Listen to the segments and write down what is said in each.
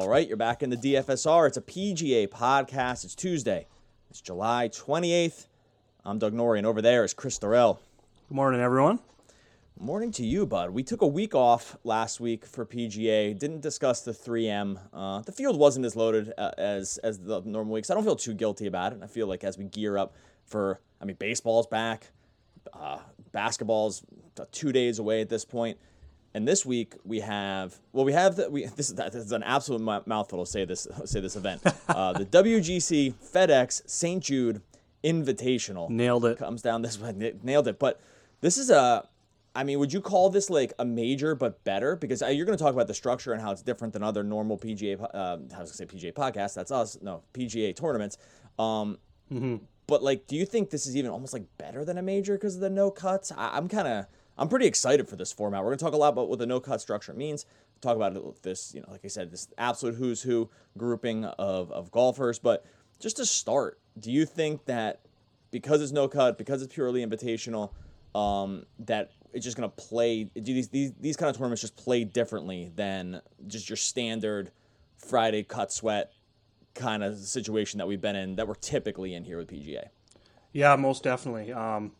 All right, you're back in the DFSR. It's a PGA podcast. It's Tuesday. It's July 28th. I'm Doug Norrie, and over there is Chris Durell. Good morning, everyone. Morning to you, bud. We took a week off last week for PGA. Didn't discuss the 3M. Uh, the field wasn't as loaded uh, as as the normal weeks. I don't feel too guilty about it. I feel like as we gear up for, I mean, baseball's back, uh, basketball's two days away at this point. And this week we have well we have the, we this is, this is an absolute mouthful to say this say this event. Uh, the WGC FedEx St Jude Invitational nailed it. comes down this way. Nailed it. But this is a I mean would you call this like a major but better? Because uh, you're going to talk about the structure and how it's different than other normal PGA uh, I was going to say PGA podcasts that's us no PGA tournaments. Um, mm-hmm. but like do you think this is even almost like better than a major because of the no cuts? I, I'm kind of I'm pretty excited for this format. We're going to talk a lot about what the no cut structure means. Talk about this, you know, like I said, this absolute who's who grouping of, of golfers. But just to start, do you think that because it's no cut, because it's purely invitational, um, that it's just going to play? Do these, these these kind of tournaments just play differently than just your standard Friday cut sweat kind of situation that we've been in that we're typically in here with PGA? Yeah, most definitely. Um,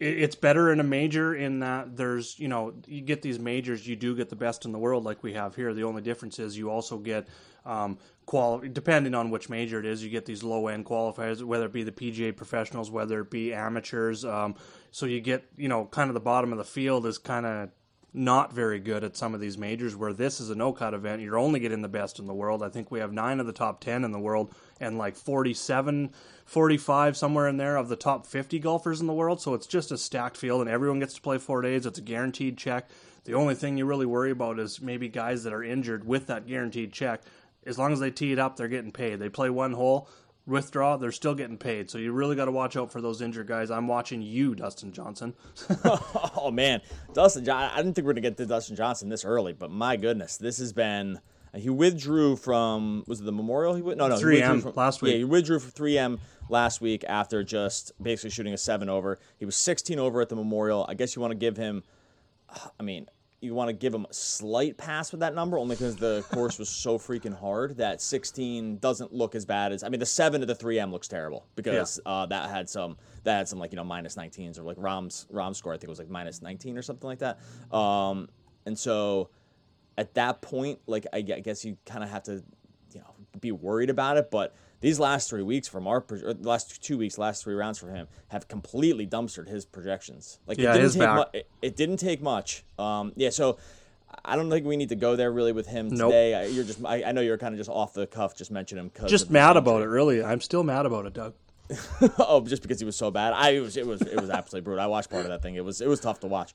it's better in a major in that there's you know you get these majors you do get the best in the world like we have here. The only difference is you also get um, quali- depending on which major it is you get these low end qualifiers whether it be the pga professionals whether it be amateurs um, so you get you know kind of the bottom of the field is kind of not very good at some of these majors where this is a no cut event. You're only getting the best in the world. I think we have nine of the top 10 in the world and like 47, 45, somewhere in there of the top 50 golfers in the world. So it's just a stacked field and everyone gets to play four days. It's a guaranteed check. The only thing you really worry about is maybe guys that are injured with that guaranteed check. As long as they tee it up, they're getting paid. They play one hole, withdraw, they're still getting paid. So you really got to watch out for those injured guys. I'm watching you, Dustin Johnson. oh man, Dustin John. I didn't think we are gonna get to Dustin Johnson this early, but my goodness, this has been. He withdrew from was it the Memorial? He went no no 3M from, last week. Yeah, he withdrew from 3M last week after just basically shooting a seven over. He was 16 over at the Memorial. I guess you want to give him. I mean, you want to give him a slight pass with that number only because the course was so freaking hard that 16 doesn't look as bad as I mean the 7 to the 3M looks terrible because yeah. uh, that had some that had some like you know minus 19s or like Rahm's Rom score I think it was like minus 19 or something like that um, and so at that point like I guess you kind of have to you know be worried about it but these last three weeks from our last two weeks, last three rounds for him have completely dumpstered his projections. Like yeah, it didn't take. Mu- it, it, didn't take much. Um, yeah, so I don't think we need to go there really with him nope. today. I, you're just I, I, know you're kind of just off the cuff, just mention him. Just mad about it, really. I'm still mad about it, Doug. oh, just because he was so bad. I it was it was it was absolutely brutal. I watched part of that thing. It was it was tough to watch.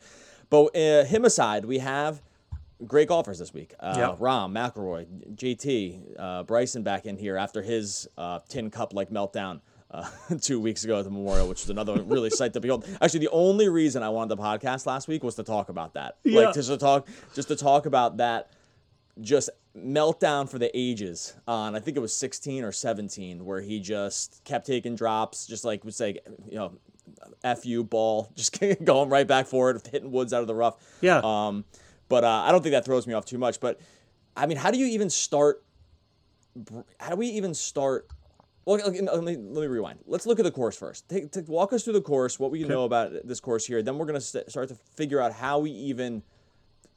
But uh, him aside, we have great golfers this week. Uh, yep. Rahm, McIlroy, JT, uh, Bryson back in here after his uh, tin cup like meltdown uh, two weeks ago at the Memorial, which was another really sight to behold. Actually, the only reason I wanted the podcast last week was to talk about that. Yeah. Like just to talk, just to talk about that, just meltdown for the ages on I think it was 16 or 17 where he just kept taking drops, just like would say, you know, f you ball, just going right back for it, hitting woods out of the rough. Yeah. Um, but uh, I don't think that throws me off too much. But I mean, how do you even start? How do we even start? Well, let me, let me rewind. Let's look at the course first. Take, take walk us through the course, what we okay. know about this course here. Then we're going to st- start to figure out how we even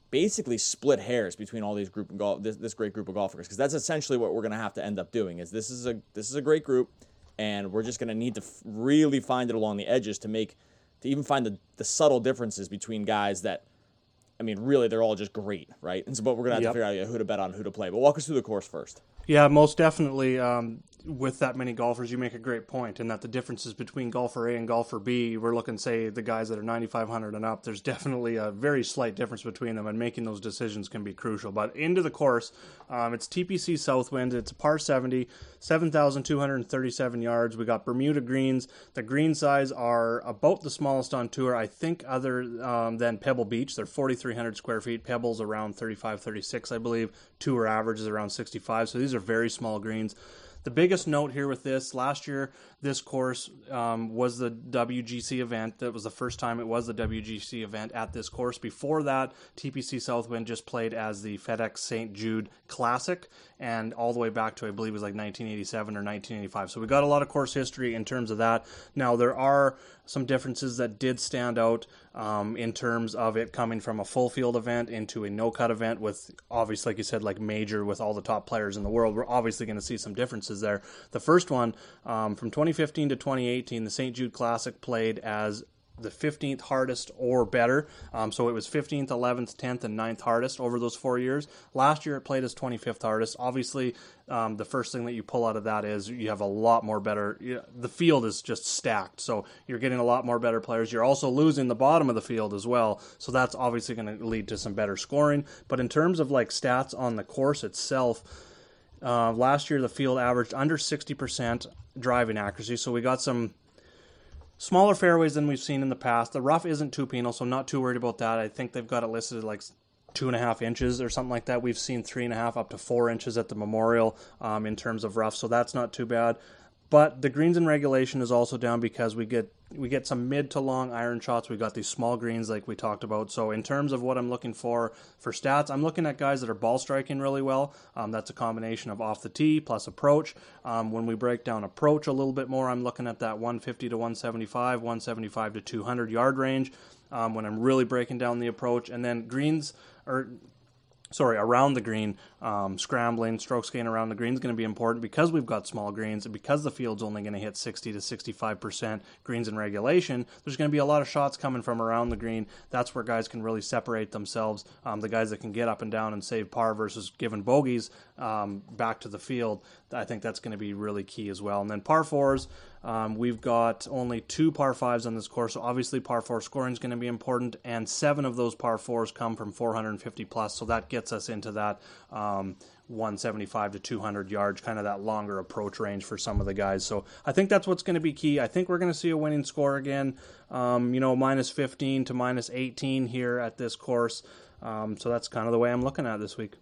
basically split hairs between all these group of golf, this, this great group of golfers, because that's essentially what we're going to have to end up doing. Is this is a this is a great group, and we're just going to need to f- really find it along the edges to make to even find the, the subtle differences between guys that I mean, really, they're all just great, right? And so, but we're gonna have yep. to figure out who to bet on, who to play. But walk us through the course first. Yeah, most definitely. Um, with that many golfers, you make a great point, and that the differences between golfer A and golfer B, we're looking, say, the guys that are 9,500 and up, there's definitely a very slight difference between them, and making those decisions can be crucial. But into the course, um, it's TPC Southwind, it's a par 70, 7,237 yards. We got Bermuda greens. The green size are about the smallest on tour, I think, other um, than Pebble Beach. They're 4,300 square feet. Pebble's around 35, 36, I believe. Tour average is around 65, so these are very small greens. The biggest note here with this last year, this course um, was the WGC event. That was the first time it was the WGC event at this course. Before that, TPC Southwind just played as the FedEx St. Jude Classic, and all the way back to I believe it was like 1987 or 1985. So we got a lot of course history in terms of that. Now there are some differences that did stand out um, in terms of it coming from a full field event into a no cut event with obviously like you said like major with all the top players in the world. We're obviously going to see some differences there. The first one um, from 2015 to 2018, the St. Jude Classic played as the 15th hardest or better. Um, so it was 15th, 11th, 10th, and 9th hardest over those four years. Last year it played as 25th hardest. Obviously, um, the first thing that you pull out of that is you have a lot more better. You the field is just stacked, so you're getting a lot more better players. You're also losing the bottom of the field as well, so that's obviously going to lead to some better scoring. But in terms of like stats on the course itself. Uh, last year, the field averaged under 60% driving accuracy, so we got some smaller fairways than we've seen in the past. The rough isn't too penal, so I'm not too worried about that. I think they've got it listed like two and a half inches or something like that. We've seen three and a half up to four inches at the Memorial um, in terms of rough, so that's not too bad. But the greens in regulation is also down because we get we get some mid to long iron shots. We got these small greens like we talked about. So in terms of what I'm looking for for stats, I'm looking at guys that are ball striking really well. Um, that's a combination of off the tee plus approach. Um, when we break down approach a little bit more, I'm looking at that 150 to 175, 175 to 200 yard range. Um, when I'm really breaking down the approach, and then greens or sorry, around the green, um, scrambling, strokes gain around the green is going to be important because we've got small greens and because the field's only going to hit 60 to 65% greens in regulation. There's going to be a lot of shots coming from around the green. That's where guys can really separate themselves. Um, the guys that can get up and down and save par versus giving bogeys um, back to the field. I think that's going to be really key as well. And then par fours. Um, we've got only two par fives on this course, so obviously par four scoring is going to be important, and seven of those par fours come from 450 plus, so that gets us into that um, 175 to 200 yards, kind of that longer approach range for some of the guys. So I think that's what's going to be key. I think we're going to see a winning score again, um, you know, minus 15 to minus 18 here at this course. Um, so that's kind of the way I'm looking at this week.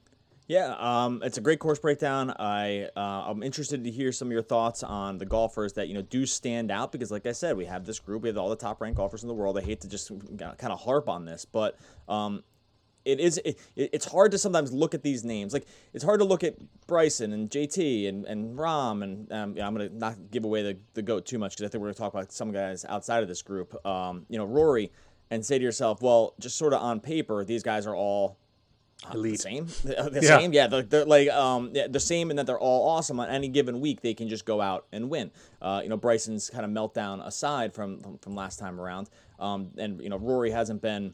Yeah, um, it's a great course breakdown. I uh, I'm interested to hear some of your thoughts on the golfers that you know do stand out because, like I said, we have this group. We have all the top ranked golfers in the world. I hate to just kind of harp on this, but um, it is it, it's hard to sometimes look at these names. Like it's hard to look at Bryson and JT and and Rahm and um, yeah, I'm gonna not give away the the goat too much because I think we're gonna talk about some guys outside of this group. Um, you know, Rory, and say to yourself, well, just sort of on paper, these guys are all elite. The same, the, the yeah. same, yeah. They're, they're like um, the same in that they're all awesome. On any given week, they can just go out and win. Uh, you know, Bryson's kind of meltdown aside from from last time around, um, and you know, Rory hasn't been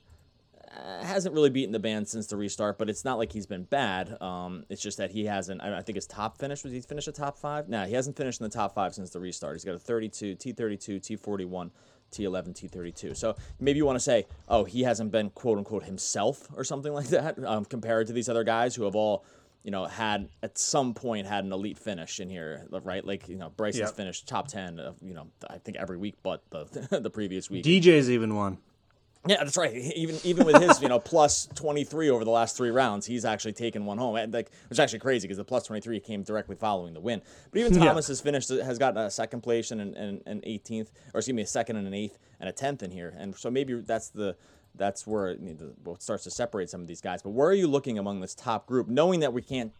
uh, hasn't really beaten the band since the restart, but it's not like he's been bad. Um, it's just that he hasn't. I, I, think his top finish was he finished a top five? No, nah, he hasn't finished in the top five since the restart. He's got a 32, T32, T41. T11, T32. So maybe you want to say, oh, he hasn't been quote unquote himself or something like that um, compared to these other guys who have all, you know, had at some point had an elite finish in here, right? Like, you know, Bryson's yep. finished top 10, of, you know, I think every week but the, the previous week. DJ's even won. Yeah, that's right. Even even with his, you know, plus 23 over the last three rounds, he's actually taken one home. And like, which is actually crazy because the plus 23 came directly following the win. But even Thomas yeah. has finished, has gotten a second place and an, an 18th, or excuse me, a second and an eighth and a 10th in here. And so maybe that's the that's where it, starts to separate some of these guys. But where are you looking among this top group, knowing that we can't,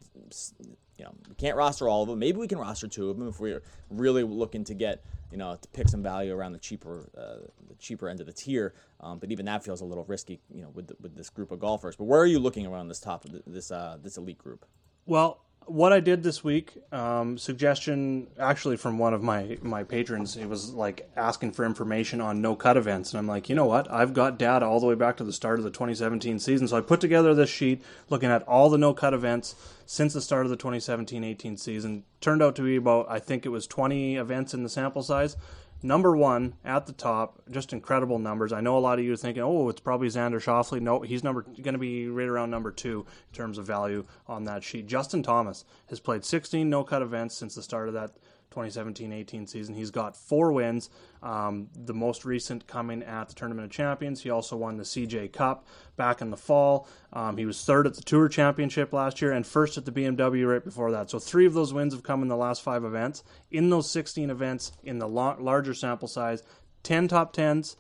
you know, we can't roster all of them. Maybe we can roster two of them if we're really looking to get, you know, to pick some value around the cheaper, uh, the cheaper end of the tier. Um, but even that feels a little risky, you know, with the, with this group of golfers. But where are you looking around this top of this uh, this elite group? Well, what I did this week, um, suggestion actually from one of my my patrons. it was like asking for information on no cut events, and I'm like, you know what? I've got data all the way back to the start of the 2017 season, so I put together this sheet looking at all the no cut events since the start of the 2017-18 season. Turned out to be about I think it was 20 events in the sample size number one at the top, just incredible numbers. I know a lot of you are thinking, oh, it's probably Xander Schauffele. No, he's number going to be right around number two in terms of value on that sheet. Justin Thomas has played 16 no cut events since the start of that 2017-18 season. He's got four wins. Um, the most recent coming at the Tournament of Champions. He also won the CJ Cup back in the fall. Um, he was third at the Tour Championship last year and first at the BMW right before that. So three of those wins have come in the last five events. In those 16 events, in the la- larger sample size, 10 top 10s,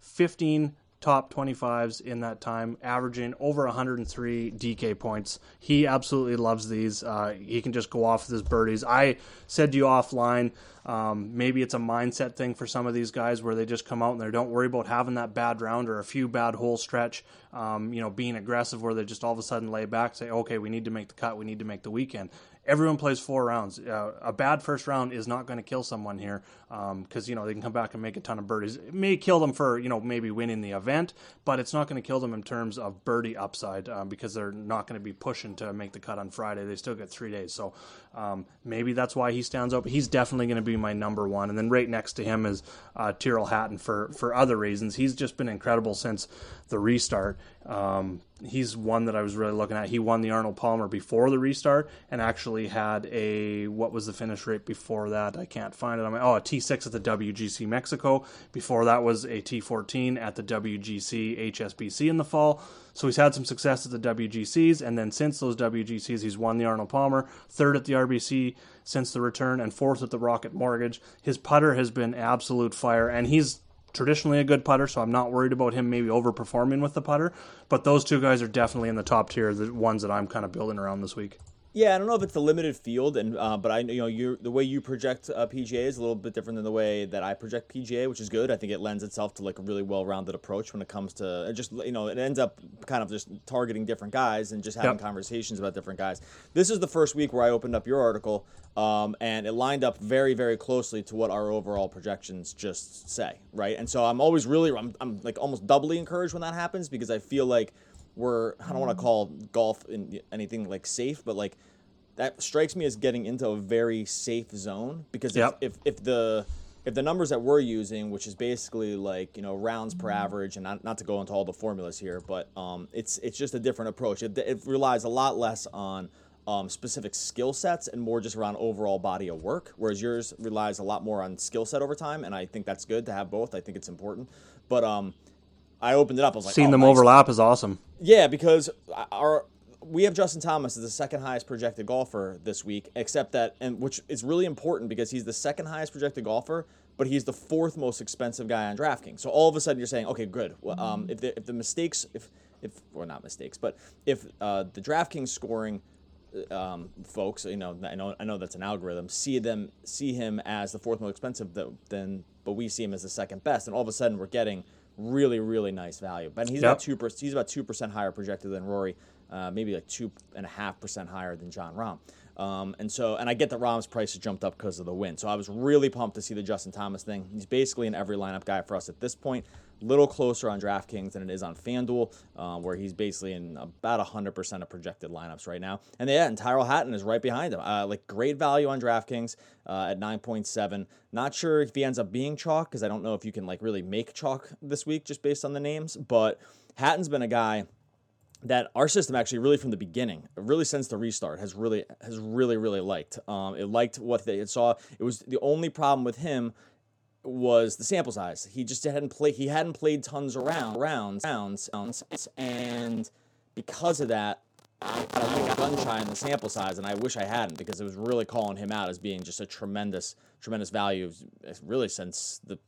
15 top 25s in that time, averaging over 103 DK points. He absolutely loves these. Uh, he can just go off with his birdies. I said to you offline, um, maybe it's a mindset thing for some of these guys where they just come out and they don't worry about having that bad round or a few bad hole stretch, um, you know, being aggressive where they just all of a sudden lay back, say, okay, we need to make the cut, we need to make the weekend everyone plays four rounds. Uh, a bad first round is not going to kill someone here because um, you know they can come back and make a ton of birdies. It may kill them for you know maybe winning the event, but it's not going to kill them in terms of birdie upside um, because they're not going to be pushing to make the cut on Friday. They still get three days, so um, maybe that's why he stands. But he's definitely going to be my number one. And then right next to him is uh, Tyrrell Hatton for for other reasons. He's just been incredible since the restart. Um, he's one that I was really looking at. He won the Arnold Palmer before the restart and actually had a what was the finish rate before that? I can't find it. I'm oh a T6 at the WGC Mexico. Before that was a T14 at the WGC HSBC in the fall. So he's had some success at the WGCs, and then since those WGCs, he's won the Arnold Palmer, third at the RBC since the return, and fourth at the Rocket Mortgage. His putter has been absolute fire, and he's traditionally a good putter, so I'm not worried about him maybe overperforming with the putter. But those two guys are definitely in the top tier, the ones that I'm kind of building around this week. Yeah, I don't know if it's a limited field, and uh, but I you know you the way you project uh, PGA is a little bit different than the way that I project PGA, which is good. I think it lends itself to like a really well-rounded approach when it comes to just you know it ends up kind of just targeting different guys and just having yep. conversations about different guys. This is the first week where I opened up your article, um, and it lined up very very closely to what our overall projections just say, right? And so I'm always really I'm, I'm like almost doubly encouraged when that happens because I feel like we're I don't want to call golf in anything like safe, but like that strikes me as getting into a very safe zone because yep. if, if, if the if the numbers that we're using, which is basically like you know rounds per average, and not, not to go into all the formulas here, but um, it's it's just a different approach. It, it relies a lot less on um, specific skill sets and more just around overall body of work, whereas yours relies a lot more on skill set over time, and I think that's good to have both. I think it's important, but um, I opened it up. I was like, seeing oh, them nice. overlap is awesome. Yeah, because our we have Justin Thomas as the second highest projected golfer this week, except that, and which is really important because he's the second highest projected golfer, but he's the fourth most expensive guy on DraftKings. So all of a sudden you're saying, okay, good. Well, um, if the if the mistakes, if if well not mistakes, but if uh, the DraftKings scoring um, folks, you know, I know I know that's an algorithm, see them see him as the fourth most expensive, then but we see him as the second best, and all of a sudden we're getting really really nice value. But he's yep. about two percent. He's about two percent higher projected than Rory, uh, maybe like two and a half percent higher than Jon Rahm. Um, and so, and I get that Rahm's price has jumped up because of the win. So I was really pumped to see the Justin Thomas thing. He's basically an every lineup guy for us at this point little closer on DraftKings than it is on FanDuel, uh, where he's basically in about 100% of projected lineups right now. And yeah, and Tyrrell Hatton is right behind him. Uh, like great value on DraftKings uh, at 9.7. Not sure if he ends up being chalk because I don't know if you can like really make chalk this week just based on the names. But Hatton's been a guy that our system actually really from the beginning, really since the restart, has really has really really liked. Um, it liked what they saw. It was the only problem with him was the sample size. He just hadn't played. He hadn't played tons around rounds, rounds, rounds, and because of that, I got a little gun shy in the sample size, and I wish I hadn't because it was really calling him out as being just a tremendous, tremendous value. Really, since the,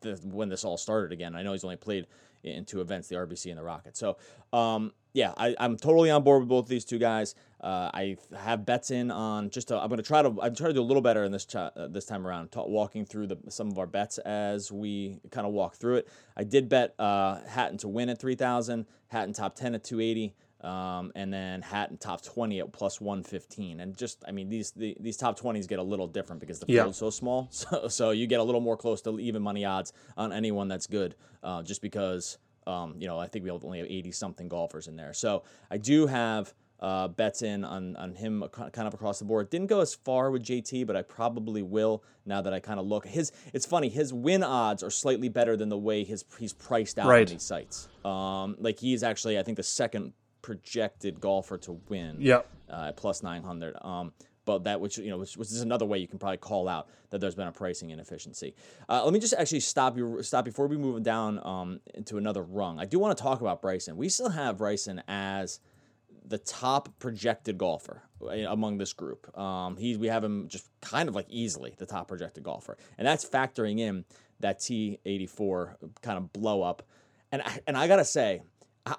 the when this all started again. I know he's only played in two events, the RBC and the Rocket. So, um, yeah, I, am totally on board with both these two guys. Uh, I have bets in on just. To, I'm going to try to. I'm trying to do a little better in this ch- uh, this time around. T- walking through the some of our bets as we kind of walk through it. I did bet uh, Hatton to win at 3,000. Hatton top 10 at 280. Um, and then Hatton top 20 at plus 115. And just, I mean, these the, these top 20s get a little different because the field's so small. So, so you get a little more close to even money odds on anyone that's good uh, just because um, you know, I think we only have 80 something golfers in there. So I do have uh, bets in on, on him kind of across the board. Didn't go as far with JT, but I probably will now that I kind of look. His it's funny. His win odds are slightly better than the way his he's priced out right. on these sites. Um, like he's actually I think the second projected golfer to win. Yep. Uh, at plus 900. Um, but that which you know which, which is another way you can probably call out that there's been a pricing inefficiency. Uh, let me just actually stop you stop before we move down um, into another rung. I do want to talk about Bryson. We still have Bryson as the top projected golfer uh, among this group. Um, he's we have him just kind of like easily the top projected golfer, and that's factoring in that T84 kind of blow up. And I, and I gotta say, I,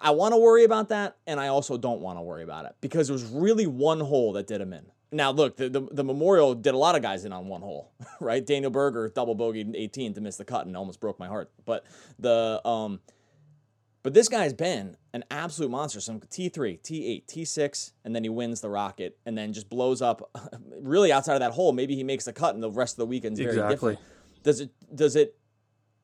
I want to worry about that, and I also don't want to worry about it because there was really one hole that did him in. Now, look, the, the, the, Memorial did a lot of guys in on one hole, right? Daniel Berger double bogeyed 18 to miss the cut and almost broke my heart. But the um, but this guy's been an absolute monster. Some T3, T8, T6, and then he wins the rocket and then just blows up really outside of that hole. Maybe he makes the cut and the rest of the weekend's very Exactly. different. Does it does it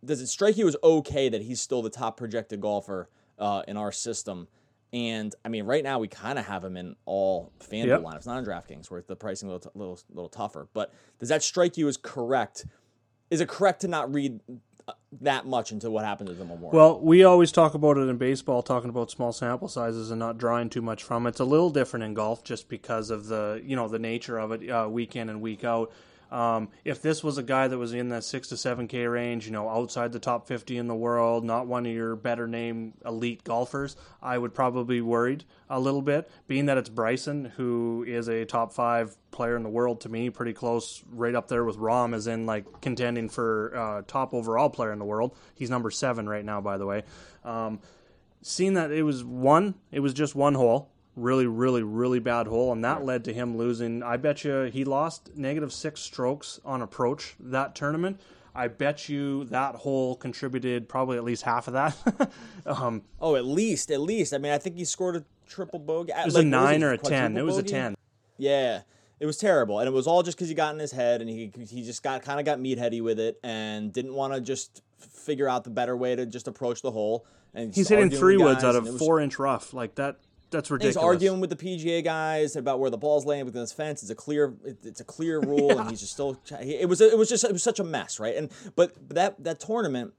does it strike you as okay that he's still the top projected golfer uh, in our system? And I mean, right now we kind of have him in all FanDuel Yep. lineups, not in DraftKings, where the pricing a little, t- little, little tougher. But does that strike you as correct? Is it correct to not read that much into what happened to the Memorial? Well, we always talk about it in baseball, talking about small sample sizes and not drawing too much from it. It's a little different in golf just because of the you know the nature of it, uh, week in and week out. Um, if this was a guy that was in that six to seven K range, you know, outside the top fifty in the world, not one of your better name elite golfers, I would probably be worried a little bit. Being that it's Bryson, who is a top five player in the world to me, pretty close, right up there with Rahm, as in like contending for uh, top overall player in the world. He's number seven right now, by the way. Um, seeing that it was one, it was just one hole, really, really, really bad hole, and that led to him losing. I bet you he lost negative six strokes on approach that tournament. I bet you that hole contributed probably at least half of that. um, oh, at least, at least. I mean, I think he scored a triple bogey. it was like, a nine or a ten. It was a ten. Yeah, it was terrible, and it was all just because he got in his head, and he he just got kind of got meatheady with it, and didn't want to just figure out the better way to just approach the hole. And He's hitting three woods out of was- four inch rough like that. That's He's ridiculous. arguing with the PGA guys about where the ball's laying within this fence. It's a clear, it's a clear rule, and he's just still. It was, it was just, it was such a mess, right? And but that that tournament,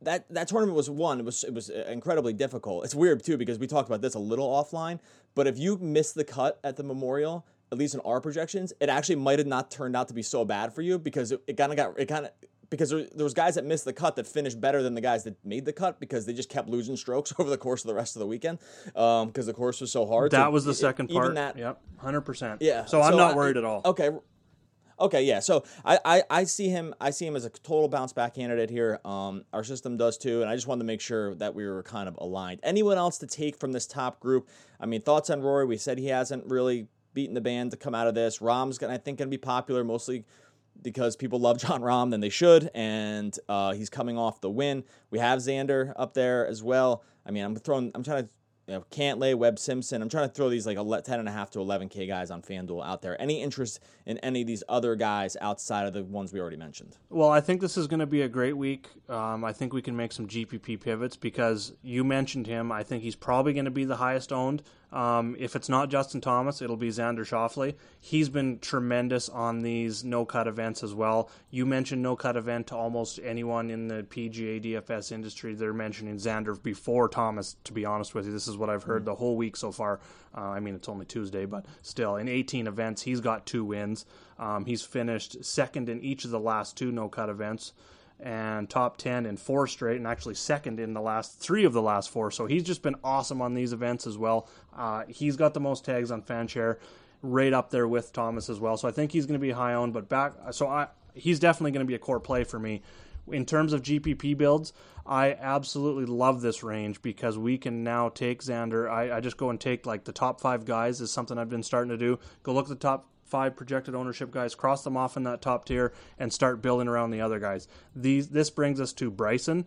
that that tournament was one. It was it was uh, incredibly difficult. It's weird too because we talked about this a little offline. But if you miss the cut at the Memorial, at least in our projections, it actually might have not turned out to be so bad for you because it kind of got it kind of because there, there was guys that missed the cut that finished better than the guys that made the cut because they just kept losing strokes over the course of the rest of the weekend because the course was so hard. that So was the it- second even part. that- yep, hundred percent. yeah. So I'm not I- worried at all. Okay. Okay, yeah. So I, I, I see him I see him as a total bounce back candidate here. Um, our system does too, and I just wanted to make sure that we were kind of aligned. Anyone else to take from this top group? I mean, thoughts on Rory? We said he hasn't really beaten the band to come out of this. Rahm's gonna I think gonna be popular mostly because people love Jon Rahm than they should, and uh, he's coming off the win. We have Xander up there as well. I mean, I'm throwing, I'm trying to, you know, Cantlay, Webb Simpson. I'm trying to throw these like 10 and a half to 11K guys on FanDuel out there. Any interest in any of these other guys outside of the ones we already mentioned? Well, I think this is going to be a great week. Um, I think we can make some GPP pivots because you mentioned him. I think he's probably going to be the highest owned. Um, if it's not Justin Thomas, it'll be Xander Schauffele. He's been tremendous on these no cut events as well. You mentioned no cut event to almost anyone in the PGA DFS industry. They're mentioning Xander before Thomas, to be honest with you. This is what I've heard the whole week so far. Uh, I mean, it's only Tuesday, but still, in 18 events, he's got two wins. Um, he's finished second in each of the last two no cut events and top 10 in four straight, and actually second in the last three of the last four. So he's just been awesome on these events as well. Uh, he's got the most tags on Fanshare, right up there with Thomas as well. So I think he's going to be high owned, but back, so I, he's definitely going to be a core play for me. In terms of GPP builds, I absolutely love this range because we can now take Xander. I, I just go and take like the top five guys is something I've been starting to do. Go look at the top five projected ownership guys, cross them off in that top tier, and start building around the other guys. These this brings us to Bryson,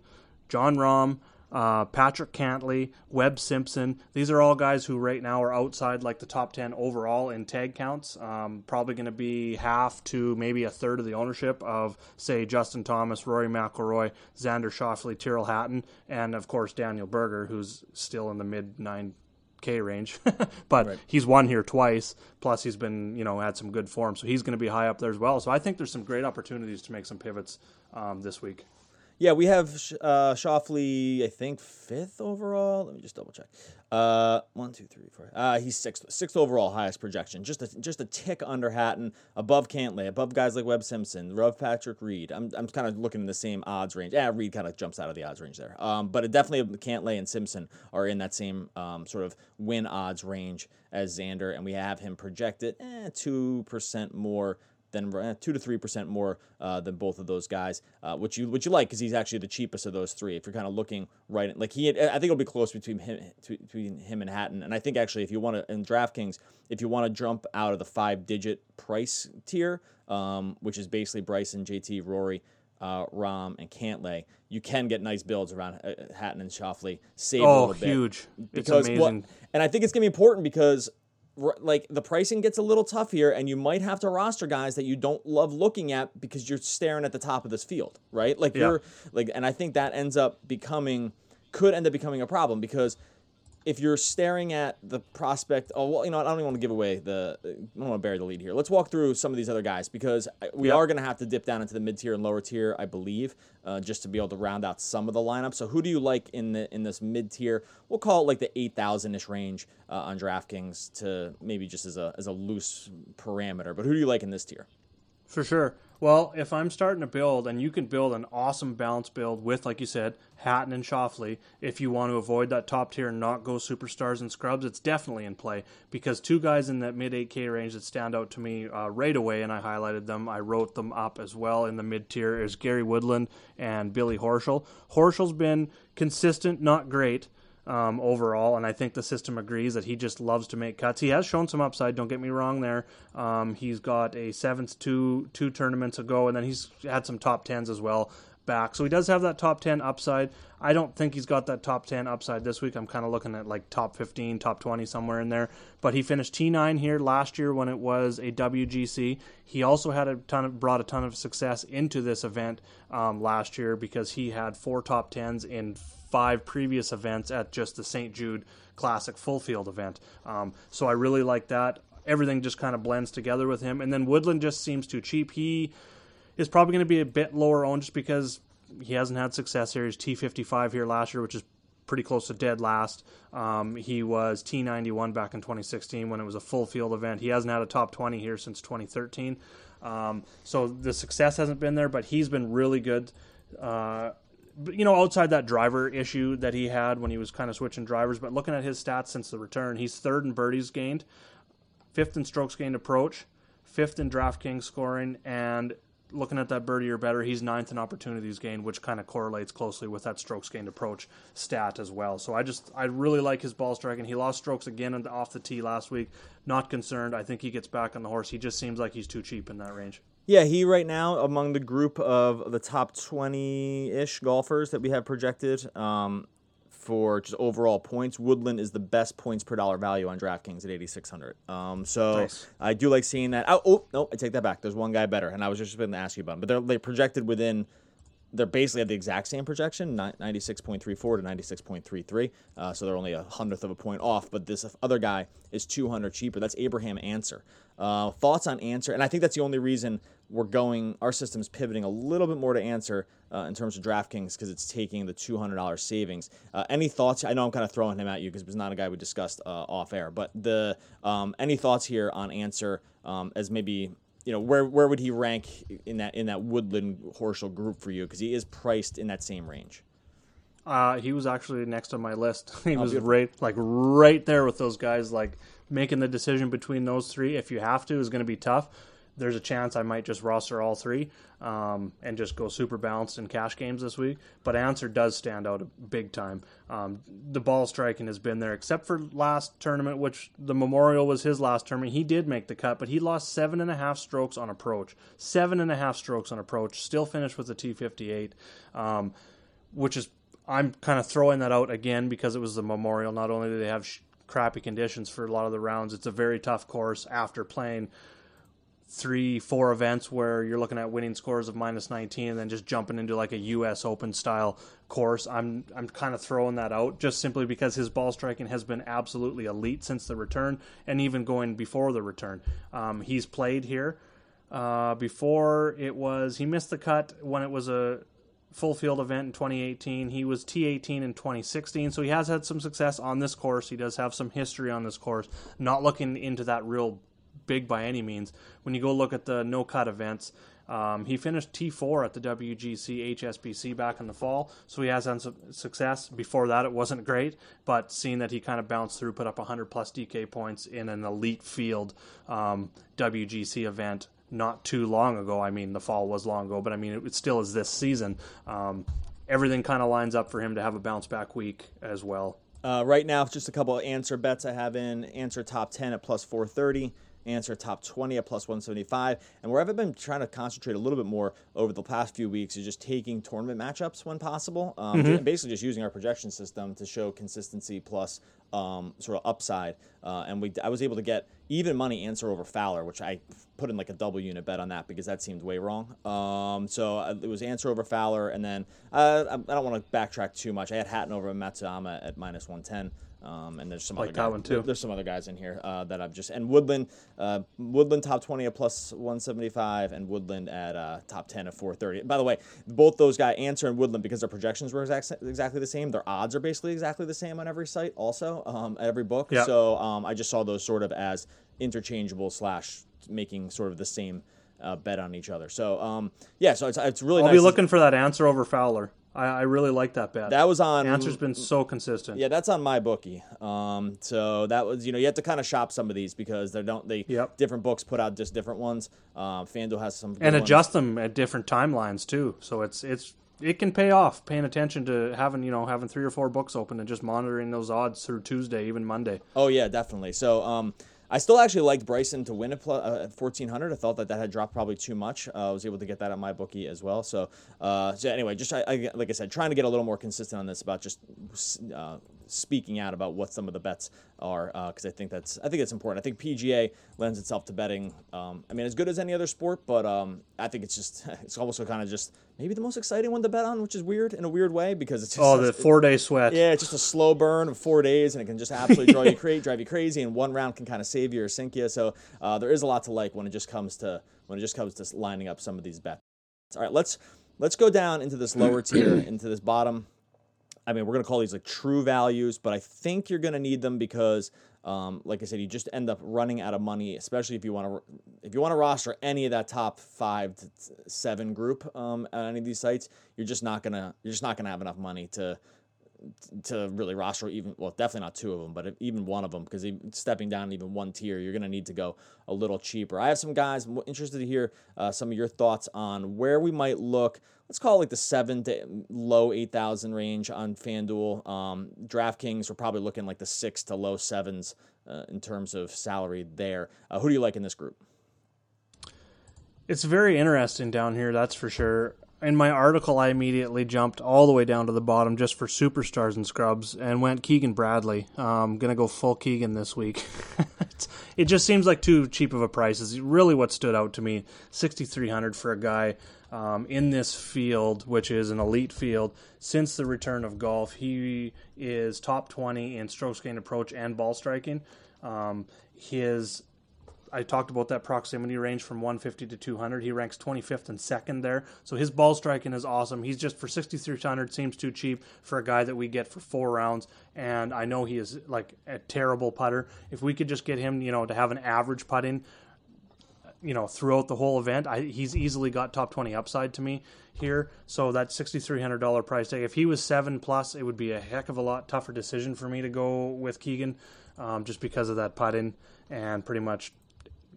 Jon Rahm, uh, Patrick Cantlay, Webb Simpson. These are all guys who right now are outside like the top ten overall in tag counts. Um, probably going to be half to maybe a third of the ownership of say Justin Thomas, Rory McIlroy, Xander Schauffele, Tyrrell Hatton, and of course Daniel Berger, who's still in the mid nine K range, but he's won here twice. Plus, he's been you know had some good form, so he's going to be high up there as well. So I think there's some great opportunities to make some pivots um, this week. Yeah, we have uh, Schauffele, I think fifth overall. Let me just double check. Uh, one, two, three, four. Uh, he's sixth, sixth overall, highest projection. Just a just a tick under Hatton, above Cantlay, above guys like Webb Simpson, Rev Patrick Reed. I'm, I'm kind of looking in the same odds range. Yeah, Reed kind of jumps out of the odds range there. Um, but it definitely Cantlay and Simpson are in that same um, sort of win odds range as Xander, and we have him projected eh, two percent more than uh, two to three percent more uh, than both of those guys, uh, which you which you like because he's actually the cheapest of those three. If you're kind of looking right, like he, had, I think it'll be close between him between him and Hatton. And I think actually, if you want to in DraftKings, if you want to jump out of the five digit price tier, um, which is basically Bryson, JT, Rory. Uh, Rahm and Cantlay, you can get nice builds around uh, Hatton and Schauffele. Save oh, a little bit huge! because amazing. and I think it's gonna be important because like the pricing gets a little tough here and you might have to roster guys that you don't love looking at because you're staring at the top of this field right like Yeah. you're like and i think that ends up becoming could end up becoming a problem because if you're staring at the prospect oh well you know i don't even want to give away the i don't want to bury the lead here let's walk through some of these other guys because we Yep. are going to have to dip down into the mid tier and lower tier i believe uh, just to be able to round out some of the lineup so who do you like in the in this mid tier we'll call it like the 8000ish range uh, on draftkings to maybe just as a as a loose parameter but who do you like in this tier For sure. Well, if I'm starting to build, and you can build an awesome balance build with, like you said, Hatton and Schauffele, if you want to avoid that top tier and not go superstars and scrubs, it's definitely in play because two guys in that mid 8K range that stand out to me uh, right away, and I highlighted them, I wrote them up as well in the mid tier, is Gary Woodland and Billy Horschel. Horschel's been consistent, not great um, overall, and I think the system agrees that he just loves to make cuts. He has shown some upside. Don't get me wrong. There, um, he's got a seventh two two tournaments ago, and then he's had some top tens as well back. So he does have that top ten upside. I don't think he's got that top ten upside this week. I'm kind of looking at like top fifteen, top twenty somewhere in there. But he finished T nine here last year when it was a WGC. He also had a ton of brought a ton of success into this event um, last year because he had four top tens in five previous events at just the St. Jude Classic full field event. Um, so I really like that. Everything just kind of blends together with him. And then Woodland just seems too cheap. He is probably going to be a bit lower owned just because he hasn't had success here. He's T55 here last year, which is pretty close to dead last. Um, he was T91 back in 2016 when it was a full field event. He hasn't had a top 20 here since 2013. Um, so the success hasn't been there, but he's been really good. Uh, you know, outside that driver issue that he had when he was kind of switching drivers, but looking at his stats since the return, he's third in birdies gained, fifth in strokes gained approach, fifth in DraftKings scoring, and looking at that birdie or better, he's ninth in opportunities gained, which kind of correlates closely with that strokes gained approach stat as well. So I just I really like his ball striking. He lost strokes again off the tee last week. Not concerned. I think he gets back on the horse. He just seems like he's too cheap in that range. Yeah, he right now among the group of the top twenty ish golfers that we have projected um, for just overall points. Woodland is the best points per dollar value on DraftKings at eighty six hundred. Um, so Nice. I do like seeing that. Oh, oh no, I take that back. There's one guy better, and I was just going to ask you about him, but they're they projected within. They're basically at the exact same projection, 96.34 to 96.33. Uh, so they're only a hundredth of a point off. But this other guy is 200 cheaper. That's Abraham Ancer. Uh, thoughts on Ancer? And I think that's the only reason we're going, our system's pivoting a little bit more to Ancer uh, in terms of DraftKings because it's taking the $200 savings. Uh, any thoughts? I know I'm kind of throwing him at you because it was not a guy we discussed uh, off air. But the um, any thoughts here on Ancer um, as maybe you know where where would he rank in that in that Woodland Horschel group for you because he is priced in that same range. Uh, he was actually next on my list. He was beautiful. right, like right there with those guys. Like making the decision between those three, if you have to, is going to be tough. There's a chance I might just roster all three um, and just go super balanced in cash games this week. But Ancer does stand out big time. Um, the ball striking has been there, except for last tournament, which the Memorial was his last tournament. He did make the cut, but he lost seven and a half strokes on approach. Seven and a half strokes on approach. Still finished with a T58. Um, which is I'm kind of throwing that out again because it was the Memorial. Not only do they have sh- crappy conditions for a lot of the rounds, it's a very tough course after playing three, four events where you're looking at winning scores of minus 19 and then just jumping into like a U.S. Open style course. I'm I'm kind of throwing that out just simply because his ball striking has been absolutely elite since the return and even going before the return. Um, he's played here. Uh, before it was he missed the cut when it was a full field event in 2018. He was T18 in 2016, so he has had some success on this course. He does have some history on this course. Not looking into that real big by any means. When you go look at the no cut events, um, he finished T4 at the WGC HSBC back in the fall, so he has had some success. Before that, it wasn't great, but seeing that he kind of bounced through, put up 100 plus DK points in an elite field um, WGC event not too long ago. I mean, the fall was long ago, but I mean, it, still is this season. Um, everything kind of lines up for him to have a bounce back week as well. Uh, right now, just a couple of Ancer bets I have in. Ancer top 10 at plus 430 Ancer top 20 at plus 175. And where I've been trying to concentrate a little bit more over the past few weeks is just taking tournament matchups when possible. Um, mm-hmm. Basically, just using our projection system to show consistency plus um, sort of upside. Uh, and we, I was able to get even money Ancer over Fowler, which I put in like a double unit bet on that because that seemed way wrong. Um, so uh, it was Ancer over Fowler, and then uh, I don't want to backtrack too much. I had Hatton over Matsuyama at minus 110. Um, and there's some like other guys, one too. There's some other guys in here uh, that I've just and Woodland, uh, Woodland top 20 at plus 175, and Woodland at uh, top 10 at 430. By the way, both those guys, Ancer and Woodland, because their projections were exact, exactly the same, their odds are basically exactly the same on every site, also um, every book. Yep. So um, I just saw those sort of as interchangeable slash making sort of the same uh, bet on each other. So um, yeah, so it's, it's really. I'll nice be looking for that Ancer over Fowler. I, I really like that bet. That was on. Ancer's been so consistent. Yeah, that's on my bookie. Um, so that was you know you have to kind of shop some of these because they don't they yep. different books put out just different ones. Um, FanDuel has some and ones. adjust them at different timelines too. So it's it's it can pay off paying attention to having you know having three or four books open and just monitoring those odds through Tuesday, even Monday. Oh yeah, definitely. So um, I still actually liked Bryson to win at, uh, at 1400. I thought that that had dropped probably too much. Uh, I was able to get that on my bookie as well. So, uh, so anyway, just I, I, like I said, trying to get a little more consistent on this about just uh, speaking out about what some of the bets are because uh, I think that's I think it's important. I think PGA lends itself to betting. Um, I mean, as good as any other sport, but um, I think it's just it's also kind of just maybe the most exciting one to bet on, which is weird in a weird way because it's just oh the four day sweat. Yeah, it's just a slow burn of four days, and it can just absolutely drive you crazy, drive you crazy, and one round can kind of save you or sink you. So uh, there is a lot to like when it just comes to when it just comes to lining up some of these bets. All right, let's let's go down into this lower tier, into this bottom I mean, we're going to call these like true values, but I think you're going to need them because, um, like I said, you just end up running out of money, especially if you want to if you want to roster any of that top five to seven group um, at any of these sites. You're just not gonna you're just not gonna have enough money to to really roster even well definitely not two of them but even one of them because stepping down even one tier you're going to need to go a little cheaper i have some guys interested to hear uh, some of your thoughts on where we might look let's call it like the seven to low 8000 range on fanduel um, draftkings we're probably looking like the six to low sevens uh, in terms of salary there uh, who do you like in this group it's very interesting down here that's for sure in my article, I immediately jumped all the way down to the bottom just for superstars and scrubs and went Keegan Bradley. Um, gonna go full Keegan this week. it just seems like too cheap of a price. Is really what stood out to me. Sixty three hundred for a guy um, in this field, which is an elite field. Since the return of golf, he is top twenty in strokes gained approach and ball striking. Um, his I talked about that proximity range from 150 to 200. He ranks 25th and second there. So his ball striking is awesome. He's just for 6,300 seems too cheap for a guy that we get for four rounds. And I know he is like a terrible putter. If we could just get him, you know, to have an average putting, you know, throughout the whole event, I, he's easily got top 20 upside to me here. So that $6,300 price tag, if he was seven plus, it would be a heck of a lot tougher decision for me to go with Keegan, um, just because of that putting and pretty much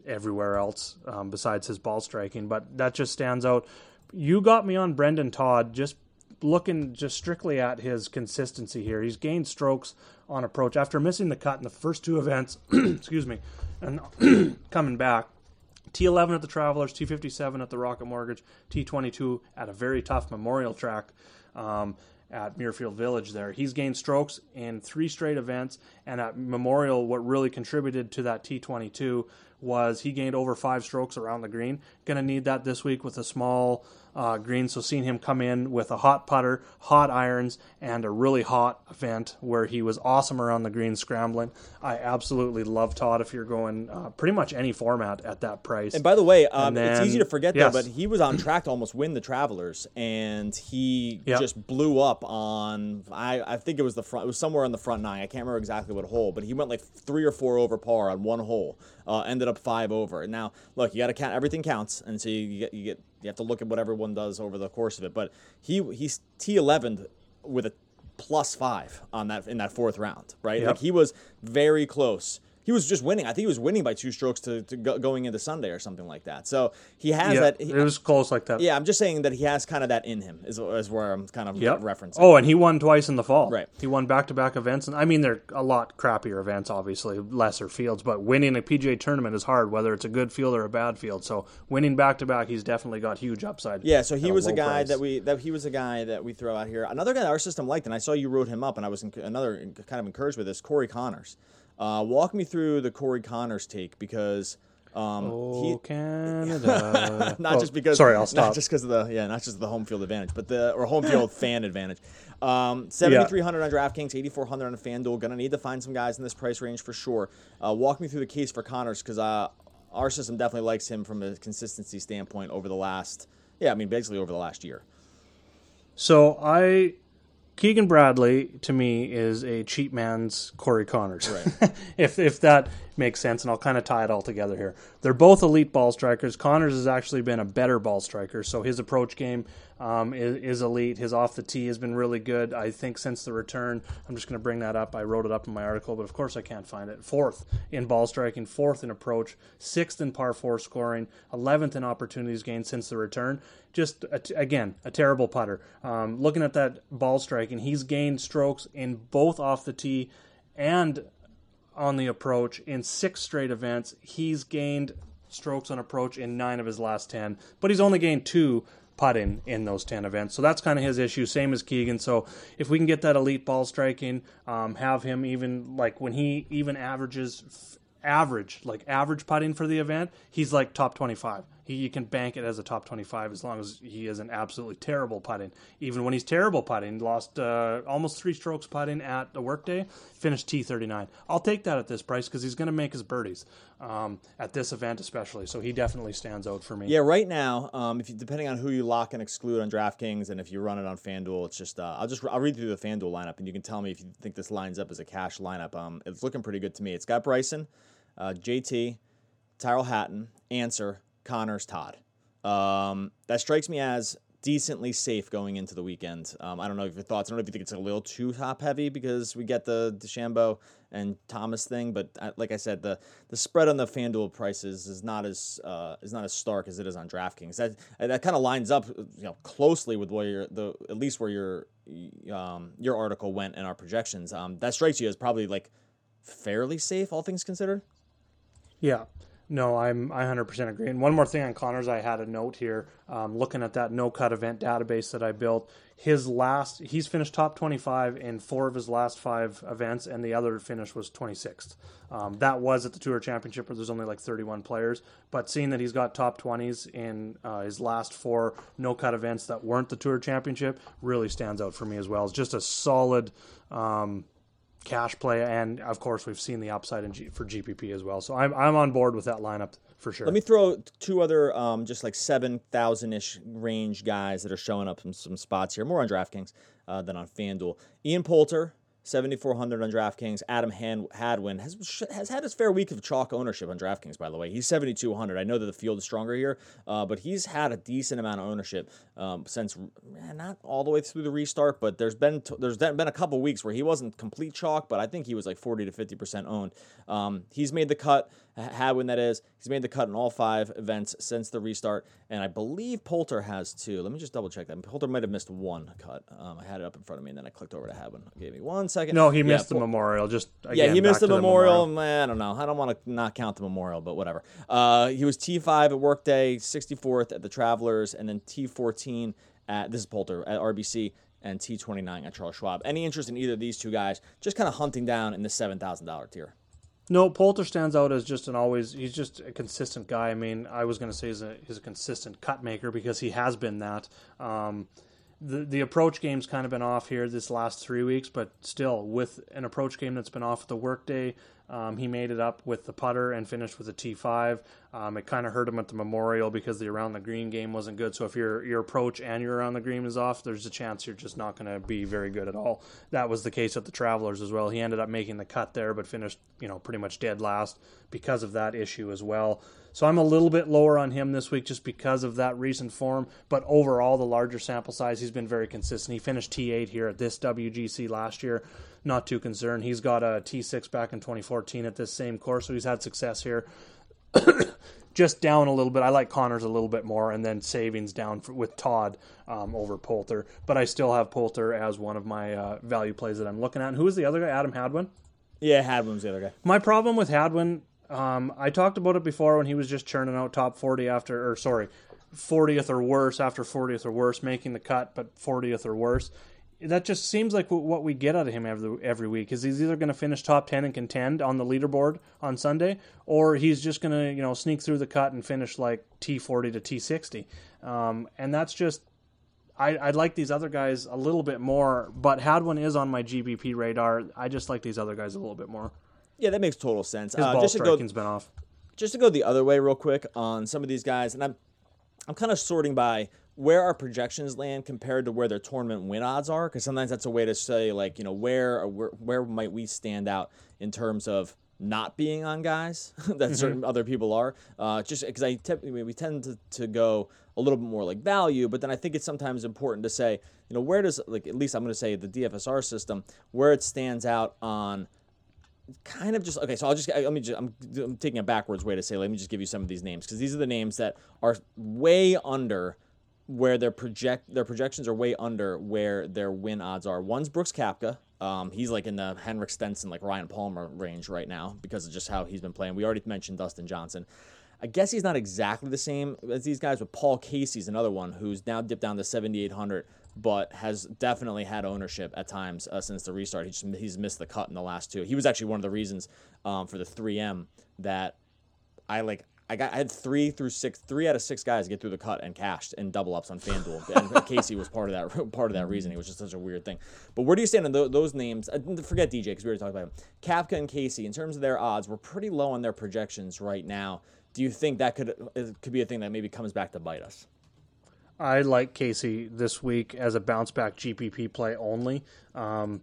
everywhere else um, besides his ball striking. But that just stands out. You got me on Brendon Todd just looking just strictly at his consistency here. He's gained strokes on approach after missing the cut in the first two events. excuse me, and coming back. T11 at the Travelers, T57 at the Rocket Mortgage, T22 at a very tough Memorial track. Um, at Muirfield Village there. He's gained strokes in three straight events, and at Memorial, what really contributed to that T22 was he gained over five strokes around the green. Going to need that this week with a small uh, green. So seeing him come in with a hot putter, hot irons, and a really hot event where he was awesome around the green scrambling. I absolutely love Todd if you're going uh, pretty much any format at that price. And by the way, um, then- it's easy to forget yes. though, but he was on track to almost win the Travelers, and he Yep. just blew up on. I, I think it was the front. It was somewhere on the front nine. I can't remember exactly what hole, but he went like three or four over par on one hole. Uh, ended up five over. And now, look, you got to count. Everything counts, and so you get you get you have to look at what everyone does over the course of it. But he he's T eleven with a plus five on that in that fourth round, right? Yep. Like he was very close. He was just winning. I think he was winning by two strokes to, to go, going into Sunday or something like that. So he has yeah, that. he- it was close like that. yeah, I'm just saying that he has kind of that in him. Is, is where I'm kind of Yep. referencing. Oh, and he won twice in the fall. Right. He won back to back events, and I mean they're a lot crappier events, obviously lesser fields, but winning a PGA tournament is hard, whether it's a good field or a bad field. So winning back to back, he's definitely got huge upside. Yeah, so he was a low guy price. that we that he was a guy that we throw out here. Another guy that our system liked, and I saw you wrote him up, and I was enc- another kind of encouraged with this. Corey Conners. Uh, walk me through the Corey Conners take because um, he, Oh, Canada. not Oh, just because Sorry, I'll not stop. just because of the yeah not just the home field advantage but the or home field fan advantage. Um 7300 on draftkings 8400 on fanduel. Gonna need to find some guys in this price range for sure. Uh, walk me through the case for Conners because uh our system definitely likes him from a consistency standpoint over the last yeah i mean basically over the last year. So I, Keegan Bradley to me is a cheap man's Corey Conners. Right. if if that makes sense, and I'll kind of tie it all together here. They're both elite ball strikers. Conners has actually been a better ball striker, so his approach game um, is, is elite. His off the tee has been really good. I think since the return, I'm just going to bring that up. I wrote it up in my article, but of course I can't find it. Fourth in ball striking, fourth in approach, sixth in par four scoring, eleventh in opportunities gained since the return. Just a t- again a terrible putter. Um, looking at that ball striking, he's gained strokes in both off the tee and on the approach in six straight events. He's gained strokes on approach in nine of his last 10, but he's only gained two putting in those 10 events. So that's kind of his issue, same as Keegan. So if we can get that elite ball striking, um, have him even like when he even averages average, like average putting for the event, he's like top 25. He, you can bank it as a top 25 as long as he isn't absolutely terrible putting. Even when he's terrible putting, lost uh, almost three strokes putting at the workday, finished T39. I'll take that at this price because he's going to make his birdies um, at this event, especially. So he definitely stands out for me. Yeah, right now, um, if you, depending on who you lock and exclude on DraftKings, and if you run it on FanDuel, it's just uh, I'll just I'll read through the FanDuel lineup, and you can tell me if you think this lines up as a cash lineup. Um, it's looking pretty good to me. It's got Bryson, uh, JT, Tyrrell Hatton, Ancer, Conners, Todd. Um, that strikes me as decently safe going into the weekend. Um, I don't know if your thoughts. I don't know if you think it's a little too top heavy because we get the DeChambeau and Thomas thing, but uh, like I said, the the spread on the FanDuel prices is not as uh, is not as stark as it is on DraftKings. That that kind of lines up, you know, closely with where the at least where your um, your article went and our projections. Um, that strikes you as probably like fairly safe, all things considered. Yeah. No, I'm I 100% agree. And one more thing on Conners, I had a note here. Um, looking at that no cut event database that I built, his last he's finished top 25 in four of his last five events, and the other finish was 26th. Um, that was at the Tour Championship where there's only like 31 players. But seeing that he's got top 20s in uh, his last four no cut events that weren't the Tour Championship really stands out for me as well. It's just a solid. Um, cash play, and of course we've seen the upside in G- for GPP as well. So I'm I'm on board with that lineup for sure. Let me throw two other, um, just like seven thousand ish range guys that are showing up in some spots here, more on DraftKings uh, than on FanDuel. Ian Poulter, seventy four hundred on DraftKings. Adam Han- Hadwin has has had his fair week of chalk ownership on DraftKings. By the way, he's seventy two hundred. I know that the field is stronger here, uh, but he's had a decent amount of ownership um, since eh, not all the way through the restart, but there's been t- there's been a couple weeks where he wasn't complete chalk, but I think he was like forty to fifty percent owned. Um, he's made the cut. Hadwin, that is, he's made the cut in all five events since the restart, and I believe Poulter has two. Let me just double check that. Poulter might have missed one cut. Um, I had it up in front of me, and then I clicked over to Hadwin. Give me one second. No, he Yeah, missed the Pol- Memorial. Just yeah, he missed back the memorial. I don't know. I don't want to not count the memorial, but whatever. Uh, he was T5 at Workday, 64th at the Travelers, and then T14 at this is Poulter at RBC and T29 at Charles Schwab. Any interest in either of these two guys? Just kind of hunting down in the seven thousand dollar tier. No, Poulter stands out as just an always. He's just a consistent guy. I mean, I was going to say he's a he's a consistent cut maker because he has been that. Um, the the approach game's kind of been off here this last three weeks, but still with an approach game that's been off the workday, um, he made it up with the putter and finished with a T5. Um, it kind of hurt him at the Memorial because the around the green game wasn't good. So if your your approach and your around the green is off, there's a chance you're just not going to be very good at all. That was the case at the Travelers as well. He ended up making the cut there, but finished you know pretty much dead last because of that issue as well. So I'm a little bit lower on him this week just because of that recent form. But overall, the larger sample size, he's been very consistent. He finished T8 here at this WGC last year. Not too concerned. He's got a T6 back in 2014 at this same course, so he's had success here. just down a little bit. I like Conners a little bit more, and then savings down for, with Todd um, over Poulter. But I still have Poulter as one of my uh, value plays that I'm looking at. And who is the other guy? Adam Hadwin. Yeah, Hadwin's the other guy. My problem with Hadwin um, I talked about it before when he was just churning out top 40 after, or sorry, 40th or worse after 40th or worse, making the cut, but 40th or worse. That just seems like what we get out of him every every week. Is he's either going to finish top 10 and contend on the leaderboard on Sunday, or he's just going to you know sneak through the cut and finish like T40 to T60. Um, and that's just I, I like these other guys a little bit more, but Hadwin is on my GPP radar. I just like these other guys a little bit more. Yeah, that makes total sense. His uh, ball just striking's to go, been off. Just to go the other way, real quick, on some of these guys, and I'm I'm kind of sorting by where our projections land compared to where their tournament win odds are, because sometimes that's a way to say like you know where where where might we stand out in terms of not being on guys that mm-hmm. certain other people are. Uh, just because I te- we tend to, to go a little bit more like value, but then I think it's sometimes important to say, you know, where does like at least I'm going to say the DFSR system where it stands out on kind of just okay. So I'll just let me just I'm, I'm taking a backwards way to say. Let me just give you some of these names because these are the names that are way under where their project their projections are way under where their win odds are. One's Brooks Koepka. Um, he's like in the Henrik Stenson, like Ryan Palmer range right now because of just how he's been playing. We already mentioned Dustin Johnson. I guess he's not exactly the same as these guys, but Paul Casey's another one who's now dipped down to 7,800 but has definitely had ownership at times uh, since the restart. He just, he's missed the cut in the last two. He was actually one of the reasons um, for the 3M that I like. I got I had three through six, three out of six guys get through the cut and cashed in double ups on FanDuel, and Casey was part of that part of that reason. It was just such a weird thing. But where do you stand on th- those names? Uh, forget DJ because we already talked about him. Koepka and Casey, in terms of their odds, we're pretty low on their projections right now. Do you think that could could be a thing that maybe comes back to bite us? I like Casey this week as a bounce back GPP play only. Um,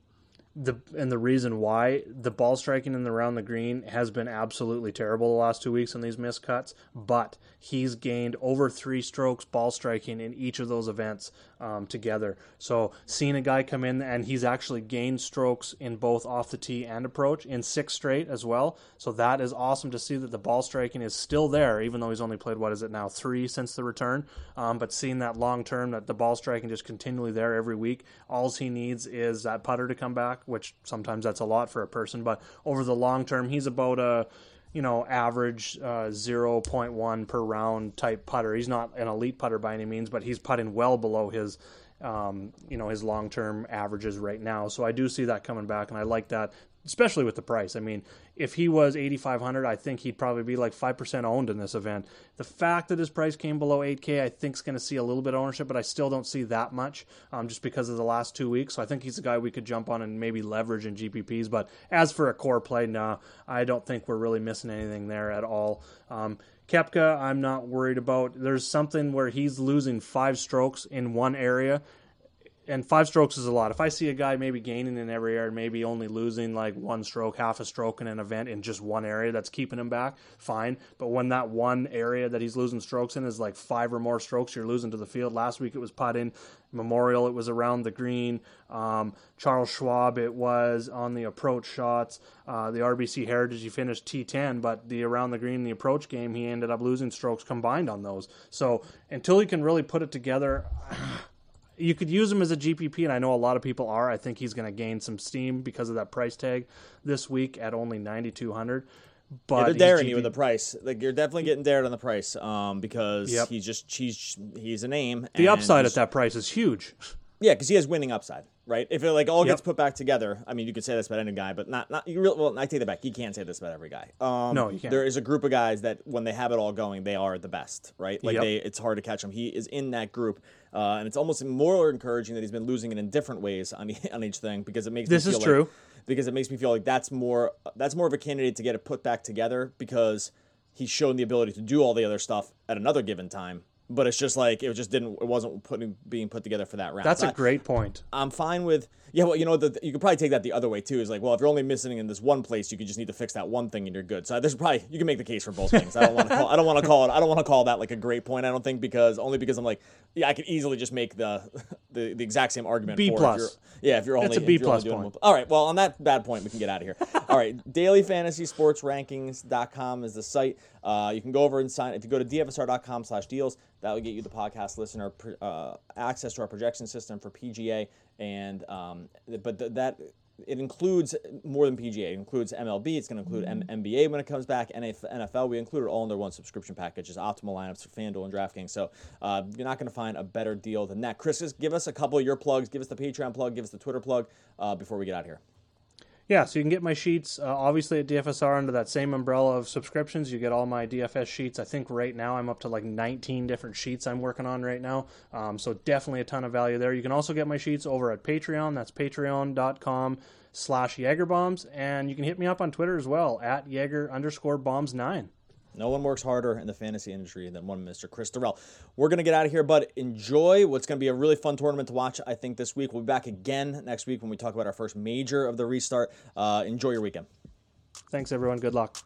the and the reason why the ball striking in the round the green has been absolutely terrible the last two weeks on these missed cuts, but he's gained over three strokes ball striking in each of those events um, together. So seeing a guy come in and he's actually gained strokes in both off the tee and approach in six straight as well. So that is awesome to see that the ball striking is still there, even though he's only played what is it now three since the return. Um, but seeing that long term that the ball striking just continually there every week, all he needs is that putter to come back which sometimes that's a lot for a person, but over the long term, he's about a you know average uh, 0.1 per round type putter. He's not an elite putter by any means, but he's putting well below his um, you know his long term averages right now. So I do see that coming back, and I like that especially with the price. I mean, if he was 8500, I think he'd probably be like 5% owned in this event. The fact that his price came below 8k, I think is going to see a little bit of ownership, but I still don't see that much um, just because of the last 2 weeks. So I think he's a guy we could jump on and maybe leverage in GPPs, but as for a core play, no, I don't think we're really missing anything there at all. Um, Koepka, I'm not worried about. There's something where he's losing 5 strokes in one area and five strokes is a lot. If I see a guy maybe gaining in every area, maybe only losing like one stroke, half a stroke in an event in just one area that's keeping him back, fine. But when that one area that he's losing strokes in is like five or more strokes, you're losing to the field. Last week it was putting. Memorial, it was around the green. Um, Charles Schwab, it was on the approach shots. Uh, the RBC Heritage, he finished T10, but the around the green, the approach game, he ended up losing strokes combined on those. So until he can really put it together, you could use him as a GPP, and I know a lot of people are. I think he's going to gain some steam because of that price tag this week at only ninety two hundred. But yeah, they're daring GP- you with the price. Like you're definitely getting dared on the price, um, because yep. he's just he's he's a name. The upside at that price is huge. Yeah, because he has winning upside. right? If it like all gets put back together, I mean, you could say this about any guy, but not not you. Really, well, I take that back. You can't say this about every guy. Um, No, you can't. There is a group of guys that when they have it all going, they are the best, right? Like Yep. they, it's hard to catch them. He is in that group, uh, and it's almost more encouraging that he's been losing it in different ways on on each thing because it makes This me is feel true. Like, because it makes me feel like that's more that's more of a candidate to get it put back together because he's shown the ability to do all the other stuff at another given time. But it's just like it just didn't. It wasn't putting being put together for that round. That's So a great point. I'm fine with yeah. Well, you know, the, you could probably take that the other way too. Is like, well, if you're only missing in this one place, you could just need to fix that one thing, and you're good. So there's probably you can make the case for both things. I don't want to call. I don't want to call it. I don't want to call that like a great point. I don't think because only because I'm like, yeah, I could easily just make the the, the exact same argument. B for if plus. you're- yeah, if you're only That's a if B plus point. one- All right. Well, on that bad point, we can get out of here. All right. Daily Fantasy Sports is the site. Uh, you can go over and sign. If you go to dfsr.com slash deals, that will get you the podcast listener uh, access to our projection system for PGA. And um, but th- that it includes more than PGA. It includes MLB. It's going to include M- NBA when it comes back. NF- NFL. We include it all under one subscription package. It's optimal lineups for FanDuel and DraftKings. So uh, you're not going to find a better deal than that. Chris, just give us a couple of your plugs. Give us the Patreon plug. Give us the Twitter plug uh, before we get out of here. Yeah, so you can get my sheets uh, obviously at DFSR under that same umbrella of subscriptions. You get all my DFS sheets. I think right now I'm up to like 19 different sheets I'm working on right now. Um, so definitely a ton of value there. You can also get my sheets over at Patreon. That's patreon.com slash Jagerbombs. And you can hit me up on Twitter as well at Jaeger underscore bombs nine. No one works harder in the fantasy industry than one Mr. Chris Durell. We're going to get out of here, but enjoy what's going to be a really fun tournament to watch, I think, this week. We'll be back again next week when we talk about our first major of the restart. Uh, enjoy your weekend. Thanks, everyone. Good luck.